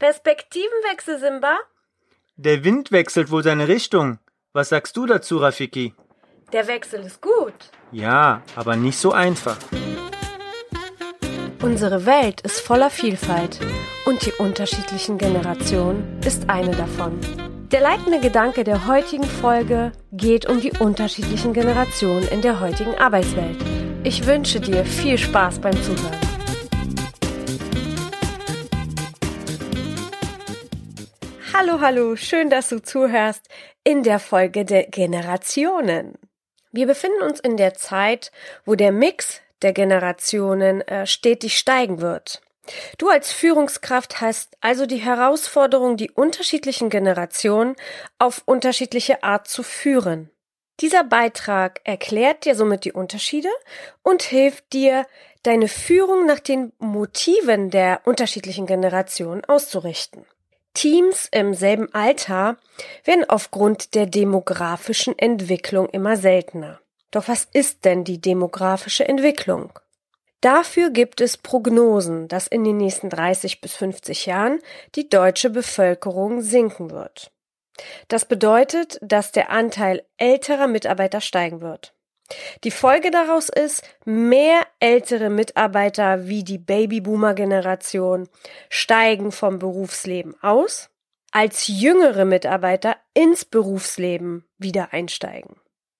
Perspektivenwechsel, Simba? Der Wind wechselt wohl seine Richtung. Was sagst du dazu, Rafiki? Der Wechsel ist gut. Ja, aber nicht so einfach. Unsere Welt ist voller Vielfalt und die unterschiedlichen Generationen ist eine davon. Der leitende Gedanke der heutigen Folge geht um die unterschiedlichen Generationen in der heutigen Arbeitswelt. Ich wünsche dir viel Spaß beim Zuhören. Hallo, hallo, schön, dass du zuhörst in der Folge der Generationen. Wir befinden uns in der Zeit, wo der Mix der Generationen äh, stetig steigen wird. Du als Führungskraft hast also die Herausforderung, die unterschiedlichen Generationen auf unterschiedliche Art zu führen. Dieser Beitrag erklärt dir somit die Unterschiede und hilft dir, deine Führung nach den Motiven der unterschiedlichen Generationen auszurichten. Teams im selben Alter werden aufgrund der demografischen Entwicklung immer seltener. Doch was ist denn die demografische Entwicklung? Dafür gibt es Prognosen, dass in den nächsten 30 bis 50 Jahren die deutsche Bevölkerung sinken wird. Das bedeutet, dass der Anteil älterer Mitarbeiter steigen wird. Die Folge daraus ist, mehr ältere Mitarbeiter wie die Babyboomer-Generation steigen vom Berufsleben aus, als jüngere Mitarbeiter ins Berufsleben wieder einsteigen.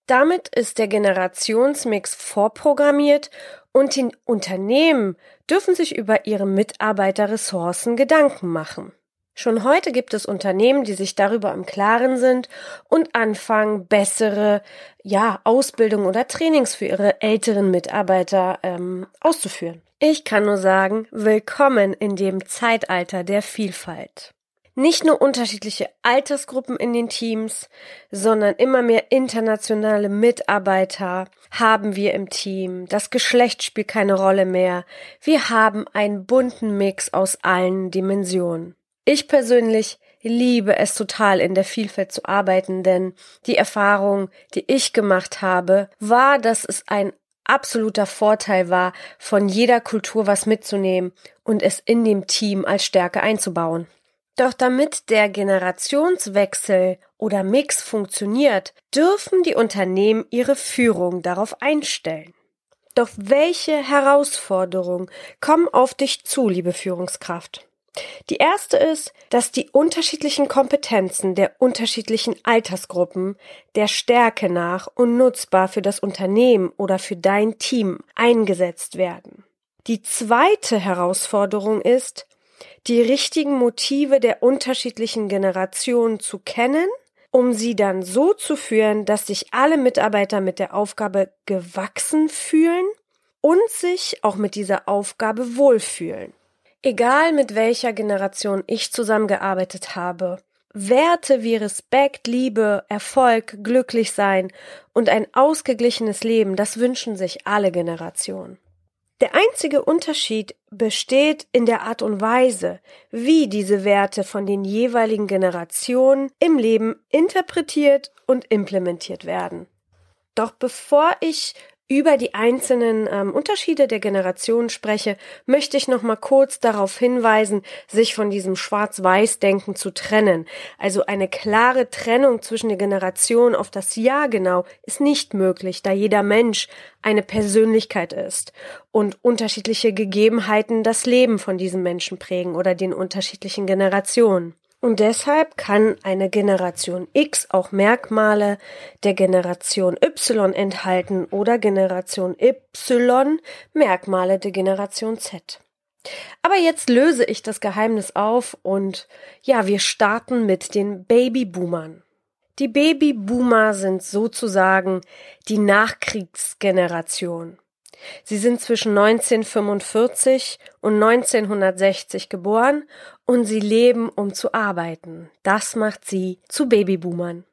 Damit ist der Generationsmix vorprogrammiert und die Unternehmen dürfen sich über ihre Mitarbeiterressourcen Gedanken machen. Schon heute gibt es Unternehmen, die sich darüber im Klaren sind und anfangen, bessere ja, Ausbildung oder Trainings für ihre älteren Mitarbeiter ähm, auszuführen. Ich kann nur sagen, willkommen in dem Zeitalter der Vielfalt. Nicht nur unterschiedliche Altersgruppen in den Teams, sondern immer mehr internationale Mitarbeiter haben wir im Team. Das Geschlecht spielt keine Rolle mehr. Wir haben einen bunten Mix aus allen Dimensionen. Ich persönlich liebe es total in der Vielfalt zu arbeiten, denn die Erfahrung, die ich gemacht habe, war, dass es ein absoluter Vorteil war, von jeder Kultur was mitzunehmen und es in dem Team als Stärke einzubauen. Doch damit der Generationswechsel oder Mix funktioniert, dürfen die Unternehmen ihre Führung darauf einstellen. Doch welche Herausforderungen kommen auf dich zu, liebe Führungskraft? Die erste ist, dass die unterschiedlichen Kompetenzen der unterschiedlichen Altersgruppen der Stärke nach und nutzbar für das Unternehmen oder für dein Team eingesetzt werden. Die zweite Herausforderung ist, die richtigen Motive der unterschiedlichen Generationen zu kennen, um sie dann so zu führen, dass sich alle Mitarbeiter mit der Aufgabe gewachsen fühlen und sich auch mit dieser Aufgabe wohlfühlen. Egal mit welcher Generation ich zusammengearbeitet habe, Werte wie Respekt, Liebe, Erfolg, glücklich sein und ein ausgeglichenes Leben, das wünschen sich alle Generationen. Der einzige Unterschied besteht in der Art und Weise, wie diese Werte von den jeweiligen Generationen im Leben interpretiert und implementiert werden. Doch bevor ich über die einzelnen ähm, Unterschiede der Generationen spreche, möchte ich noch mal kurz darauf hinweisen, sich von diesem Schwarz-Weiß-Denken zu trennen. Also eine klare Trennung zwischen den Generationen auf das Jahr genau ist nicht möglich, da jeder Mensch eine Persönlichkeit ist und unterschiedliche Gegebenheiten das Leben von diesem Menschen prägen oder den unterschiedlichen Generationen. Und deshalb kann eine Generation X auch Merkmale der Generation Y enthalten oder Generation Y Merkmale der Generation Z. Aber jetzt löse ich das Geheimnis auf und ja, wir starten mit den Babyboomern. Die Babyboomer sind sozusagen die Nachkriegsgeneration. Sie sind zwischen 1945 und 1960 geboren und sie leben, um zu arbeiten. Das macht sie zu Babyboomern.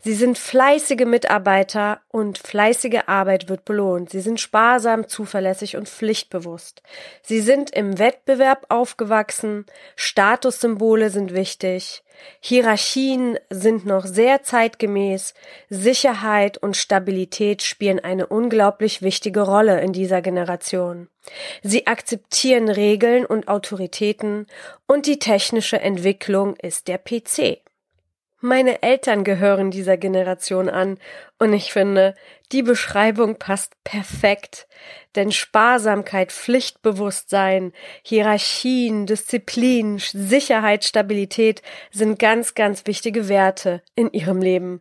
Sie sind fleißige Mitarbeiter und fleißige Arbeit wird belohnt. Sie sind sparsam, zuverlässig und pflichtbewusst. Sie sind im Wettbewerb aufgewachsen, Statussymbole sind wichtig, Hierarchien sind noch sehr zeitgemäß, Sicherheit und Stabilität spielen eine unglaublich wichtige Rolle in dieser Generation. Sie akzeptieren Regeln und Autoritäten und die technische Entwicklung ist der PC. Meine Eltern gehören dieser Generation an und ich finde, die Beschreibung passt perfekt. Denn Sparsamkeit, Pflichtbewusstsein, Hierarchien, Disziplin, Sicherheit, Stabilität sind ganz, ganz wichtige Werte in ihrem Leben.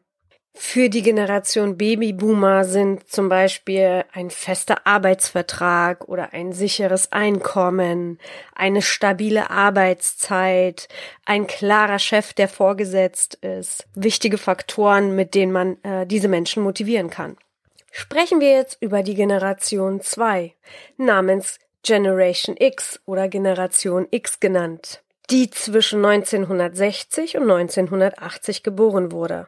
Für die Generation Babyboomer sind zum Beispiel ein fester Arbeitsvertrag oder ein sicheres Einkommen, eine stabile Arbeitszeit, ein klarer Chef, der vorgesetzt ist, wichtige Faktoren, mit denen man äh, diese Menschen motivieren kann. Sprechen wir jetzt über die Generation 2, namens Generation X oder Generation X genannt die zwischen 1960 und 1980 geboren wurde.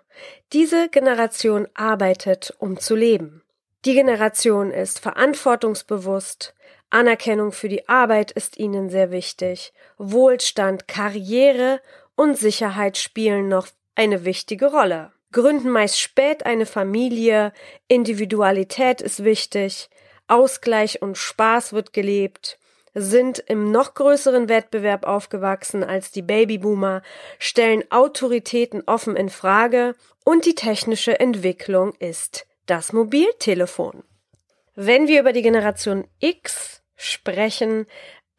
Diese Generation arbeitet, um zu leben. Die Generation ist verantwortungsbewusst, Anerkennung für die Arbeit ist ihnen sehr wichtig, Wohlstand, Karriere und Sicherheit spielen noch eine wichtige Rolle. Gründen meist spät eine Familie, Individualität ist wichtig, Ausgleich und Spaß wird gelebt, sind im noch größeren Wettbewerb aufgewachsen als die Babyboomer, stellen Autoritäten offen in Frage und die technische Entwicklung ist das Mobiltelefon. Wenn wir über die Generation X sprechen,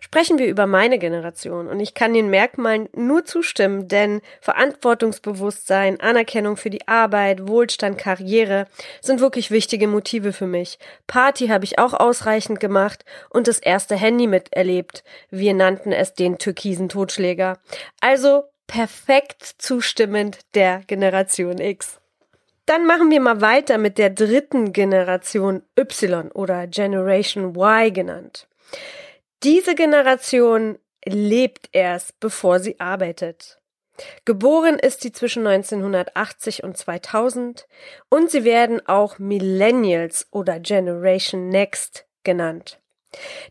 Sprechen wir über meine Generation und ich kann den Merkmalen nur zustimmen, denn Verantwortungsbewusstsein, Anerkennung für die Arbeit, Wohlstand, Karriere sind wirklich wichtige Motive für mich. Party habe ich auch ausreichend gemacht und das erste Handy miterlebt. Wir nannten es den türkisen Totschläger. Also perfekt zustimmend der Generation X. Dann machen wir mal weiter mit der dritten Generation Y oder Generation Y genannt. Diese Generation lebt erst, bevor sie arbeitet. Geboren ist sie zwischen 1980 und 2000 und sie werden auch Millennials oder Generation Next genannt.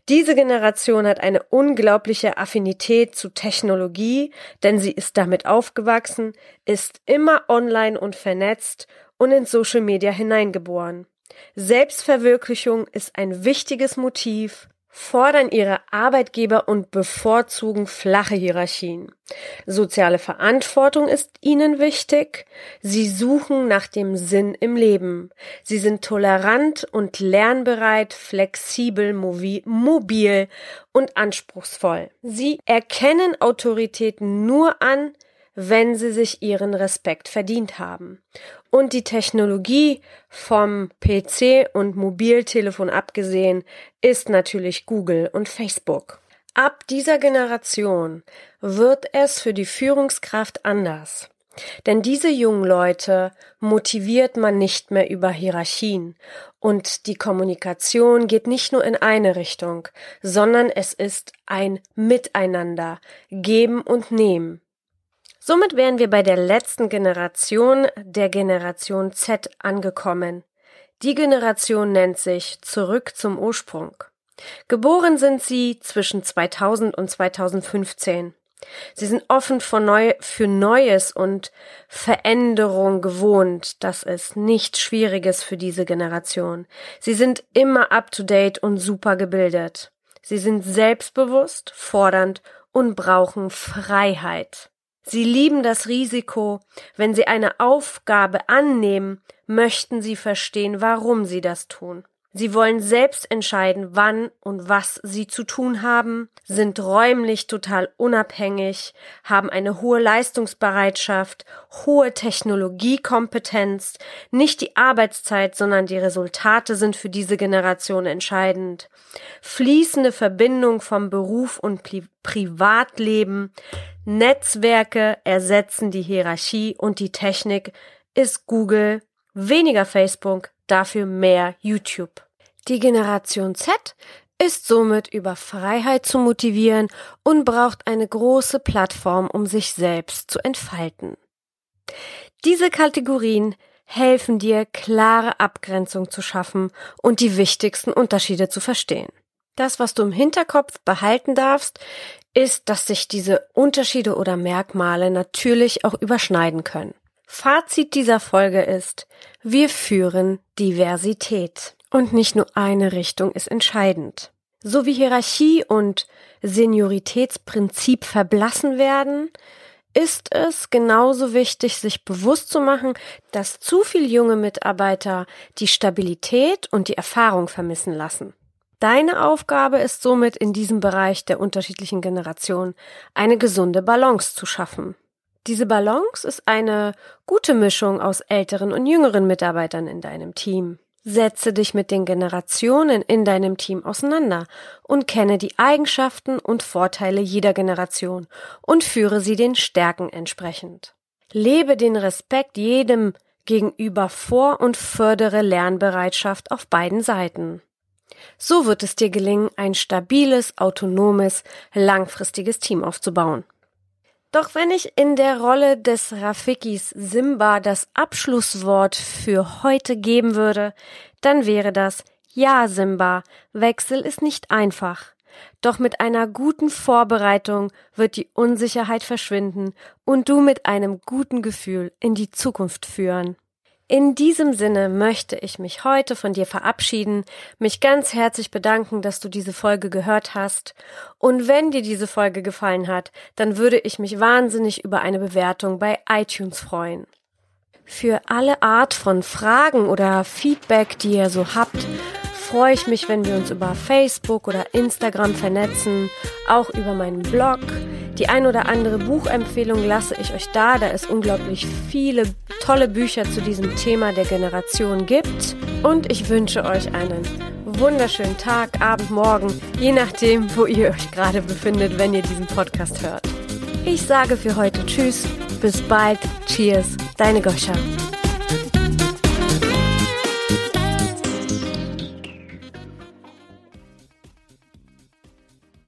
Diese Generation hat eine unglaubliche Affinität zu Technologie, denn sie ist damit aufgewachsen, ist immer online und vernetzt und in Social Media hineingeboren. Selbstverwirklichung ist ein wichtiges Motiv fordern ihre Arbeitgeber und bevorzugen flache Hierarchien. Soziale Verantwortung ist ihnen wichtig. Sie suchen nach dem Sinn im Leben. Sie sind tolerant und lernbereit, flexibel, mobil und anspruchsvoll. Sie erkennen Autoritäten nur an, wenn sie sich ihren Respekt verdient haben. Und die Technologie vom PC und Mobiltelefon abgesehen ist natürlich Google und Facebook. Ab dieser Generation wird es für die Führungskraft anders. Denn diese jungen Leute motiviert man nicht mehr über Hierarchien und die Kommunikation geht nicht nur in eine Richtung, sondern es ist ein Miteinander, geben und nehmen. Somit wären wir bei der letzten Generation, der Generation Z, angekommen. Die Generation nennt sich Zurück zum Ursprung. Geboren sind sie zwischen 2000 und 2015. Sie sind offen für, Neu für Neues und Veränderung gewohnt. Das ist nichts Schwieriges für diese Generation. Sie sind immer up to date und super gebildet. Sie sind selbstbewusst, fordernd und brauchen Freiheit. Sie lieben das Risiko. Wenn Sie eine Aufgabe annehmen, möchten Sie verstehen, warum Sie das tun. Sie wollen selbst entscheiden, wann und was sie zu tun haben, sind räumlich total unabhängig, haben eine hohe Leistungsbereitschaft, hohe Technologiekompetenz. Nicht die Arbeitszeit, sondern die Resultate sind für diese Generation entscheidend. Fließende Verbindung vom Beruf und Pri Privatleben. Netzwerke ersetzen die Hierarchie und die Technik ist Google, weniger Facebook, dafür mehr YouTube. Die Generation Z ist somit über Freiheit zu motivieren und braucht eine große Plattform, um sich selbst zu entfalten. Diese Kategorien helfen dir, klare Abgrenzung zu schaffen und die wichtigsten Unterschiede zu verstehen. Das, was du im Hinterkopf behalten darfst, ist, dass sich diese Unterschiede oder Merkmale natürlich auch überschneiden können. Fazit dieser Folge ist, wir führen Diversität. Und nicht nur eine Richtung ist entscheidend. So wie Hierarchie und Senioritätsprinzip verblassen werden, ist es genauso wichtig, sich bewusst zu machen, dass zu viel junge Mitarbeiter die Stabilität und die Erfahrung vermissen lassen. Deine Aufgabe ist somit in diesem Bereich der unterschiedlichen Generationen eine gesunde Balance zu schaffen. Diese Balance ist eine gute Mischung aus älteren und jüngeren Mitarbeitern in deinem Team. Setze dich mit den Generationen in deinem Team auseinander und kenne die Eigenschaften und Vorteile jeder Generation und führe sie den Stärken entsprechend. Lebe den Respekt jedem gegenüber vor und fördere Lernbereitschaft auf beiden Seiten. So wird es dir gelingen, ein stabiles, autonomes, langfristiges Team aufzubauen. Doch wenn ich in der Rolle des Rafikis Simba das Abschlusswort für heute geben würde, dann wäre das Ja, Simba, Wechsel ist nicht einfach. Doch mit einer guten Vorbereitung wird die Unsicherheit verschwinden und du mit einem guten Gefühl in die Zukunft führen. In diesem Sinne möchte ich mich heute von dir verabschieden, mich ganz herzlich bedanken, dass du diese Folge gehört hast. Und wenn dir diese Folge gefallen hat, dann würde ich mich wahnsinnig über eine Bewertung bei iTunes freuen. Für alle Art von Fragen oder Feedback, die ihr so habt, freue ich mich, wenn wir uns über Facebook oder Instagram vernetzen, auch über meinen Blog. Die ein oder andere Buchempfehlung lasse ich euch da, da es unglaublich viele tolle Bücher zu diesem Thema der Generation gibt. Und ich wünsche euch einen wunderschönen Tag, Abend, Morgen, je nachdem, wo ihr euch gerade befindet, wenn ihr diesen Podcast hört. Ich sage für heute Tschüss, bis bald, Cheers, deine Goscha.